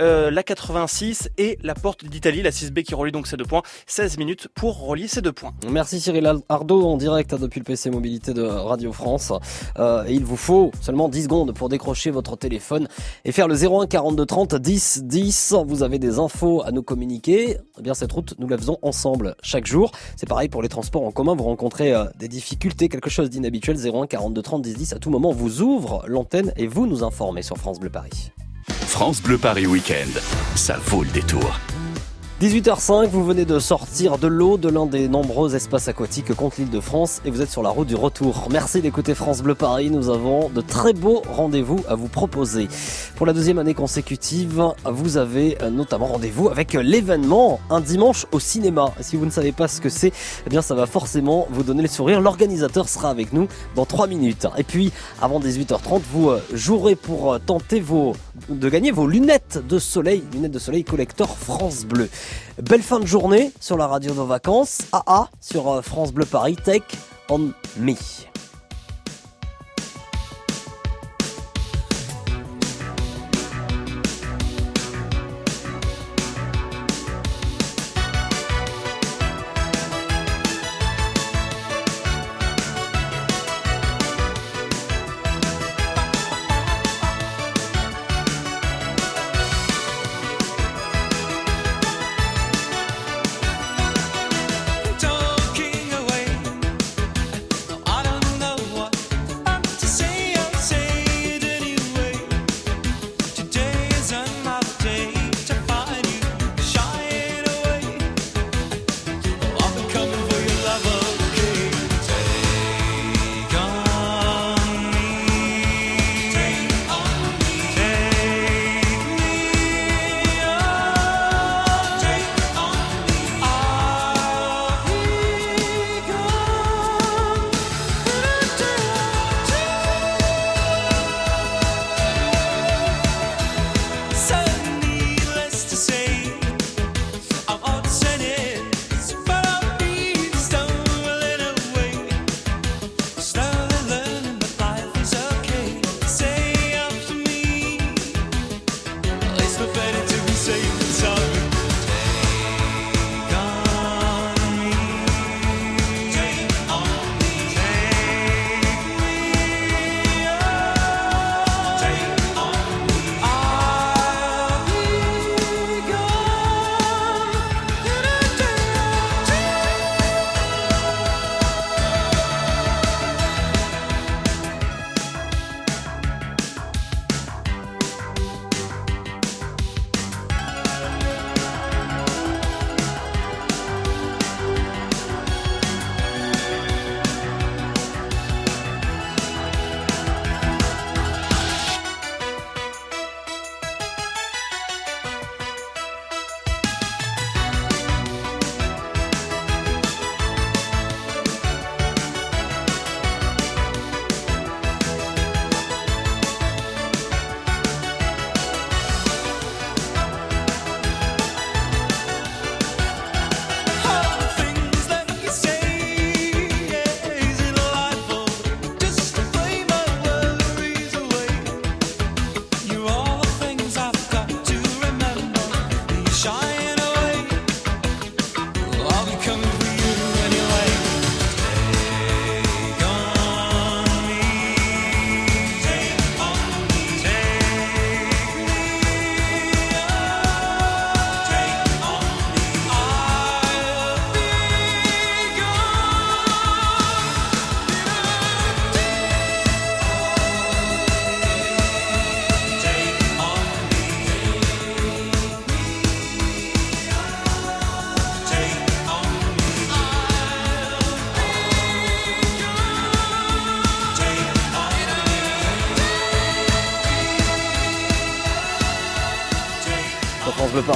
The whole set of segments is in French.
euh, la 86 et la porte d'Italie, la 6B qui relie donc ces deux points. 16 minutes pour relier ces deux points. Merci Cyril Ardo en direct depuis le PC Mobilité de Radio France. Euh, il vous faut seulement 10 secondes pour décrocher votre téléphone et faire le 01 42 30 10 10. Vous avez des infos à nous communiquer. Eh bien cette route, nous la faisons ensemble chaque jour. C'est pareil pour les transports en commun. Vous rencontrez euh, des difficultés, quelque chose d'inhabituel. 01 42 30 10 10. À tout moment, vous ouvre l'antenne et vous nous informez sur France Bleu Paris. France Bleu Paris Week-end, ça vaut le détour. 18h05, vous venez de sortir de l'eau de l'un des nombreux espaces aquatiques contre l'île de France et vous êtes sur la route du retour. Merci d'écouter France Bleu Paris, nous avons de très beaux rendez-vous à vous proposer. Pour la deuxième année consécutive, vous avez notamment rendez-vous avec l'événement Un dimanche au cinéma. si vous ne savez pas ce que c'est, eh bien ça va forcément vous donner le sourire. L'organisateur sera avec nous dans 3 minutes. Et puis, avant 18h30, vous euh, jouerez pour euh, tenter vos, de gagner vos lunettes de soleil, lunettes de soleil collector France Bleu. Belle fin de journée sur la radio de vacances. AA sur euh, France Bleu Paris. Tech on me.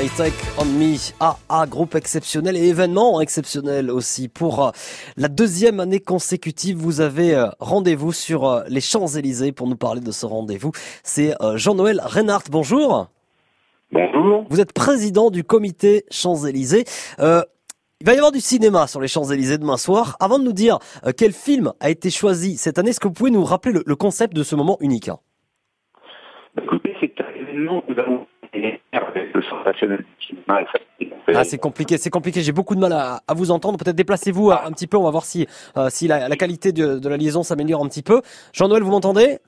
Paris Tech on Me AA, groupe exceptionnel et événement exceptionnel aussi. Pour euh, la deuxième année consécutive, vous avez euh, rendez-vous sur euh, les Champs-Élysées pour nous parler de ce rendez-vous. C'est Jean-Noël Reinhardt, bonjour. Bonjour. Vous êtes président du comité Champs-Élysées. Euh, il va y avoir du cinéma sur les Champs-Élysées demain soir. Avant de nous dire quel film a été choisi cette année, est-ce que vous pouvez nous rappeler le, concept de ce moment unique? Écoutez, c'est un événement que nous avons avec le sensationnel du cinéma. Ah, c'est compliqué, c'est compliqué. J'ai beaucoup de mal à, à vous entendre. Peut-être déplacez-vous un petit peu. On va voir si, euh, si la, la qualité de, de la liaison s'améliore un petit peu. Jean-Noël, vous m'entendez?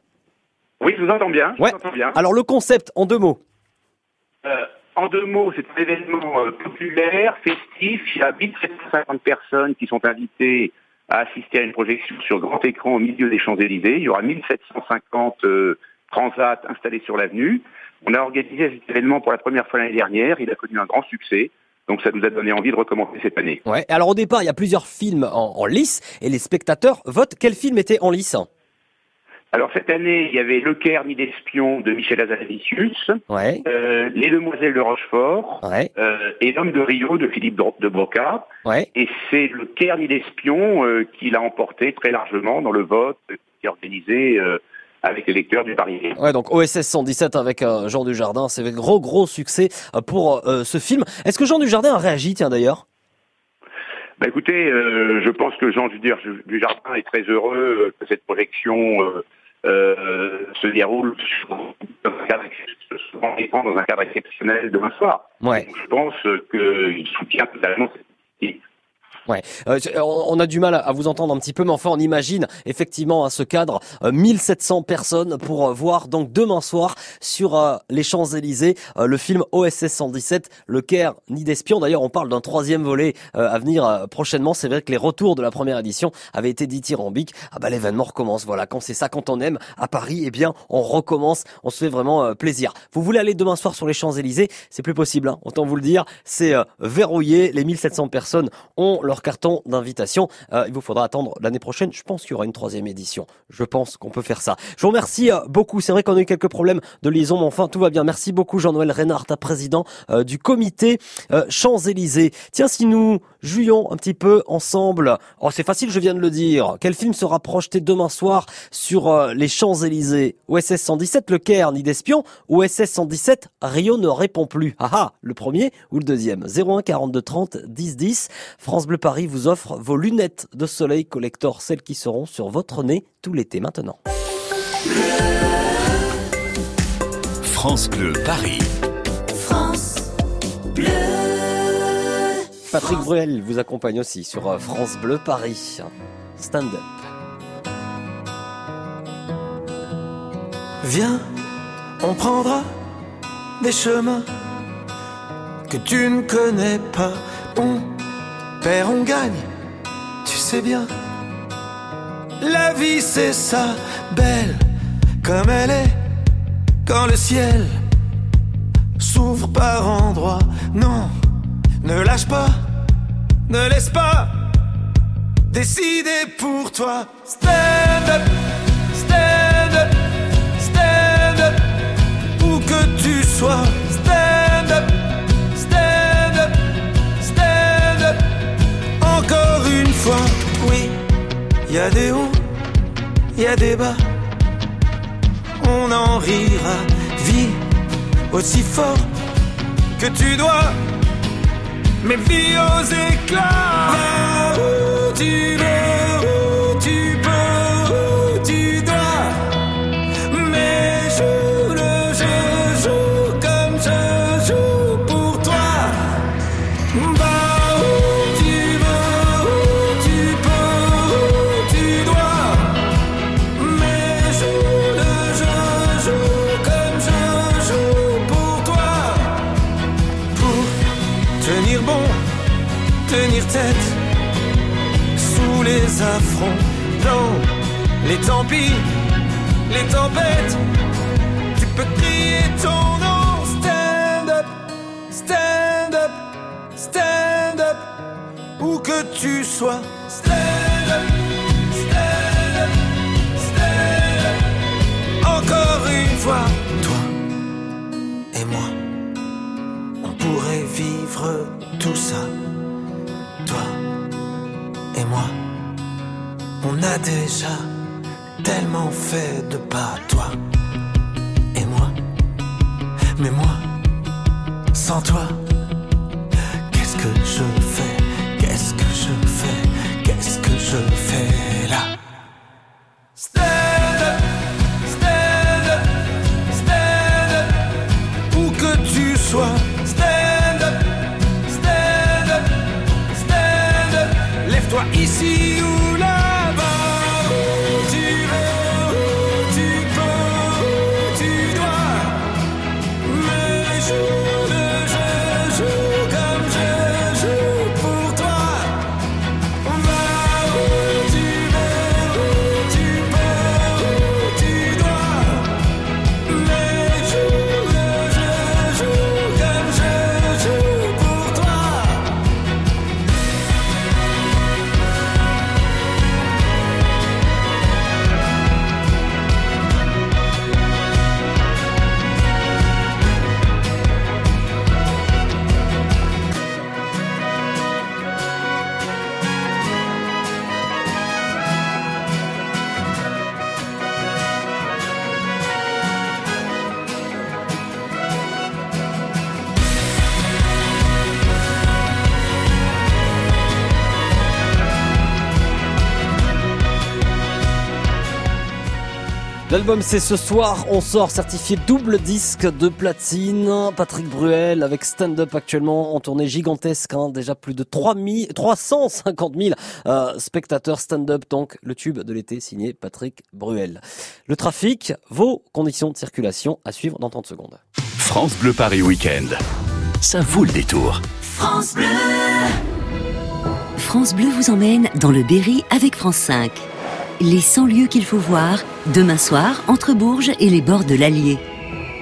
Oui, je vous entends bien. je Ouais. vous entends bien. Alors le concept en deux mots. Euh, en deux mots, c'est un événement euh, populaire, festif. Il y a 1750 personnes qui sont invitées à assister à une projection sur grand écran au milieu des Champs-Élysées. Il y aura 1750 euh, transats installés sur l'avenue. On a organisé cet événement pour la première fois l'année dernière. Il a connu un grand succès. Donc ça nous a donné envie de recommencer cette année. Ouais. Alors au départ, il y a plusieurs films en, en lice et les spectateurs votent. Quel film était en lice Alors cette année, il y avait Le Caire, ni d'espion de Michel Azanavicius, Ouais. euh, Les Demoiselles de Rochefort Ouais. euh, et L'Homme de Rio de Philippe de Broca. Ouais. Et c'est le Caire ni d'espion euh, qui l'a emporté très largement dans le vote qui est organisé avec les lecteurs du Paris. Ouais, donc OSS 117 avec euh, Jean Dujardin, c'est un gros gros succès euh, pour euh, ce film. Est-ce que Jean Dujardin a réagi, tiens d'ailleurs? Bah écoutez, euh, je pense que Jean Dujardin est très heureux que cette projection euh, euh, se déroule sur- dans un cadre, dans un cadre exceptionnel demain soir. Ouais. Donc, je pense qu'il soutient totalement cette initiative. Euh, on on a du mal à vous entendre un petit peu, mais enfin on imagine effectivement à ce cadre euh, 1700 personnes pour euh, voir donc demain soir sur euh, les Champs-Élysées euh, le film OSS 117, Le Caire ni d'espion. D'ailleurs on parle d'un troisième volet euh, à venir euh, prochainement. C'est vrai que les retours de la première édition avaient été dithyrambiques. Ah bah l'événement recommence. Voilà, quand c'est ça, quand on aime à Paris, eh bien on recommence. On se fait vraiment euh, plaisir. Vous voulez aller demain soir sur les Champs-Élysées? C'est plus possible. hein, autant vous le dire. C'est euh, verrouillé. Les 1700 personnes ont carton d'invitation. Euh, il vous faudra attendre l'année prochaine. Je pense qu'il y aura une troisième édition. Je pense qu'on peut faire ça. Je vous remercie euh, beaucoup. C'est vrai qu'on a eu quelques problèmes de liaison, mais enfin tout va bien. Merci beaucoup Jean-Noël Reynard, président euh, du comité Champs-Élysées. Tiens, si nous jouions un petit peu ensemble. Oh, c'est facile, je viens de le dire. Quel film sera projeté demain soir sur les Champs-Élysées? OSS 117, Le Caire, ni d'espion ou OSS 117, Rio ne répond plus. Ah ah, le premier ou le deuxième? 01 42 30 10 10. France Bleu Paris vous offre vos lunettes de soleil collector, celles qui seront sur votre nez tout l'été maintenant. France Bleu Paris. Patrick Bruel vous accompagne aussi sur euh, France Bleu Paris. Stand up. Viens, on prendra des chemins que tu ne connais pas. On perd, on gagne, tu sais bien. La vie c'est ça, belle comme elle est. Quand le ciel s'ouvre par endroits, non, ne lâche pas, ne laisse pas décider pour toi. Stand up, stand up. Stand up, où que tu sois. Oui, y a des hauts, y a des bas. On en rira, vis aussi fort que tu dois. Mais vis aux éclats. Où tu veux, affronts, dans les tant les tempêtes. Tu peux crier ton nom, stand up, stand up, stand up, où que tu sois. A déjà tellement fait de pas. Toi et moi, mais moi, sans toi, L'album c'est ce soir, on sort certifié double disque de platine. Patrick Bruel avec Stand Up actuellement en tournée gigantesque, hein. déjà plus de 3 350 000 euh, spectateurs Stand Up, donc le tube de l'été signé Patrick Bruel. Le trafic, vos conditions de circulation à suivre dans 30 secondes. France Bleu Paris Week-end, ça vaut le détour. France Bleu France Bleu vous emmène dans le Berry avec France 5 les 100 lieux qu'il faut voir demain soir entre Bourges et les bords de l'Allier.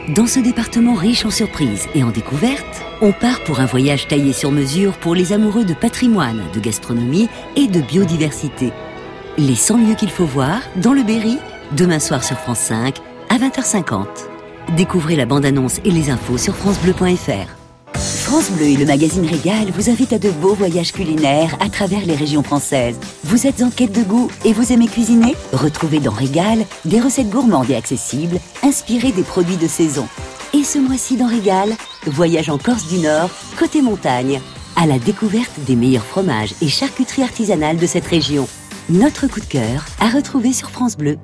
Dans ce département riche en surprises et en découvertes, on part pour un voyage taillé sur mesure pour les amoureux de patrimoine, de gastronomie et de biodiversité. Les 100 lieux qu'il faut voir dans le Berry, demain soir sur France 5 à 20h50. Découvrez la bande-annonce et les infos sur francebleu.fr. France Bleu et le magazine Régal vous invitent à de beaux voyages culinaires à travers les régions françaises. Vous êtes en quête de goût et vous aimez cuisiner? Retrouvez dans Régal des recettes gourmandes et accessibles, inspirées des produits de saison. Et ce mois-ci dans Régal, voyage en Corse du Nord, côté montagne, à la découverte des meilleurs fromages et charcuteries artisanales de cette région. Notre coup de cœur à retrouver sur France Bleu.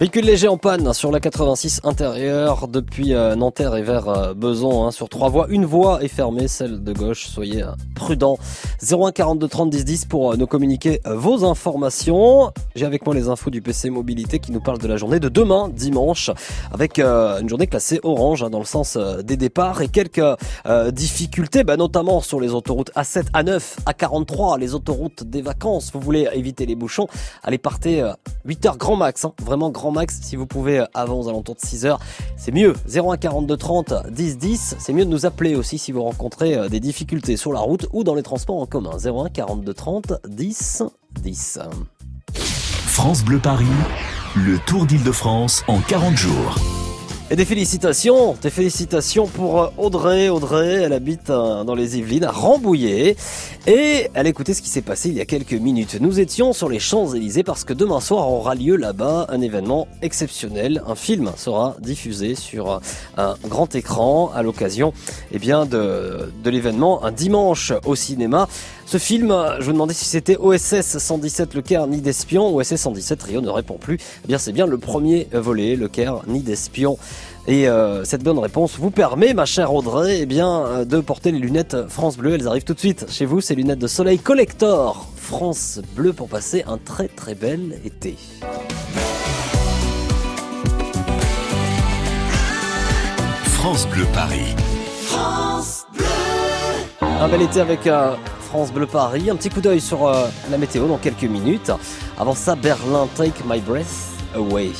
Véhicule léger en panne sur la 86 intérieure depuis euh, Nanterre et vers euh, Beson hein, sur trois voies. Une voie est fermée, celle de gauche. Soyez euh, prudents. 01 42 30 10 10 pour nous communiquer vos informations. J'ai avec moi les infos du PC Mobilité qui nous parlent de la journée de demain, dimanche, avec une journée classée orange hein, dans le sens des départs et quelques difficultés, bah, notamment sur les autoroutes A7, A9, A43, les autoroutes des vacances. Vous voulez éviter les bouchons, allez partez 8 heures grand max, hein, vraiment grand max. Si vous pouvez avant aux alentours de 6 heures, c'est mieux. 01 42 30 10 10. C'est mieux de nous appeler aussi si vous rencontrez euh, des difficultés sur la route ou dans les transports en commun. 01 42 30 10 10. France Bleu Paris, le Tour d'Île-de-France en 40 jours. Et des félicitations, des félicitations pour euh, Audrey. Audrey, elle habite euh, dans les Yvelines, à Rambouillet. Et elle écoutait ce qui s'est passé il y a quelques minutes. Nous étions sur les Champs-Élysées parce que demain soir aura lieu là-bas un événement exceptionnel. Un film sera diffusé sur euh, un grand écran à l'occasion eh bien, de, de l'événement un dimanche au cinéma. Ce film, je me demandais si c'était OSS 117 Le Caire ni d'espion. OSS 117 Rio ne répond plus. Eh bien, c'est bien le premier volet, Le Caire ni d'espion. Et euh, cette bonne réponse vous permet, ma chère Audrey, eh bien, euh, de porter les lunettes France Bleu. Elles arrivent tout de suite chez vous, ces lunettes de soleil collector France Bleu pour passer un très très bel été. France Bleu Paris. France Bleu. Un bel été avec un France Bleu Paris. Un petit coup d'œil sur euh, la météo dans quelques minutes. Avant ça, Berlin, Take My Breath Away.